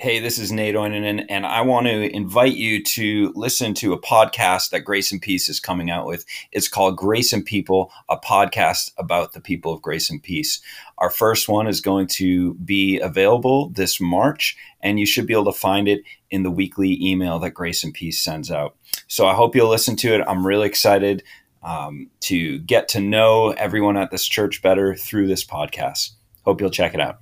Hey, this is Nate Oinen, and I want to invite you to listen to a podcast that Grace and Peace is coming out with. It's called Grace and People, a podcast about the people of Grace and Peace. Our first one is going to be available this March, and you should be able to find it in the weekly email that Grace and Peace sends out. So I hope you'll listen to it. I'm really excited um, to get to know everyone at this church better through this podcast. Hope you'll check it out.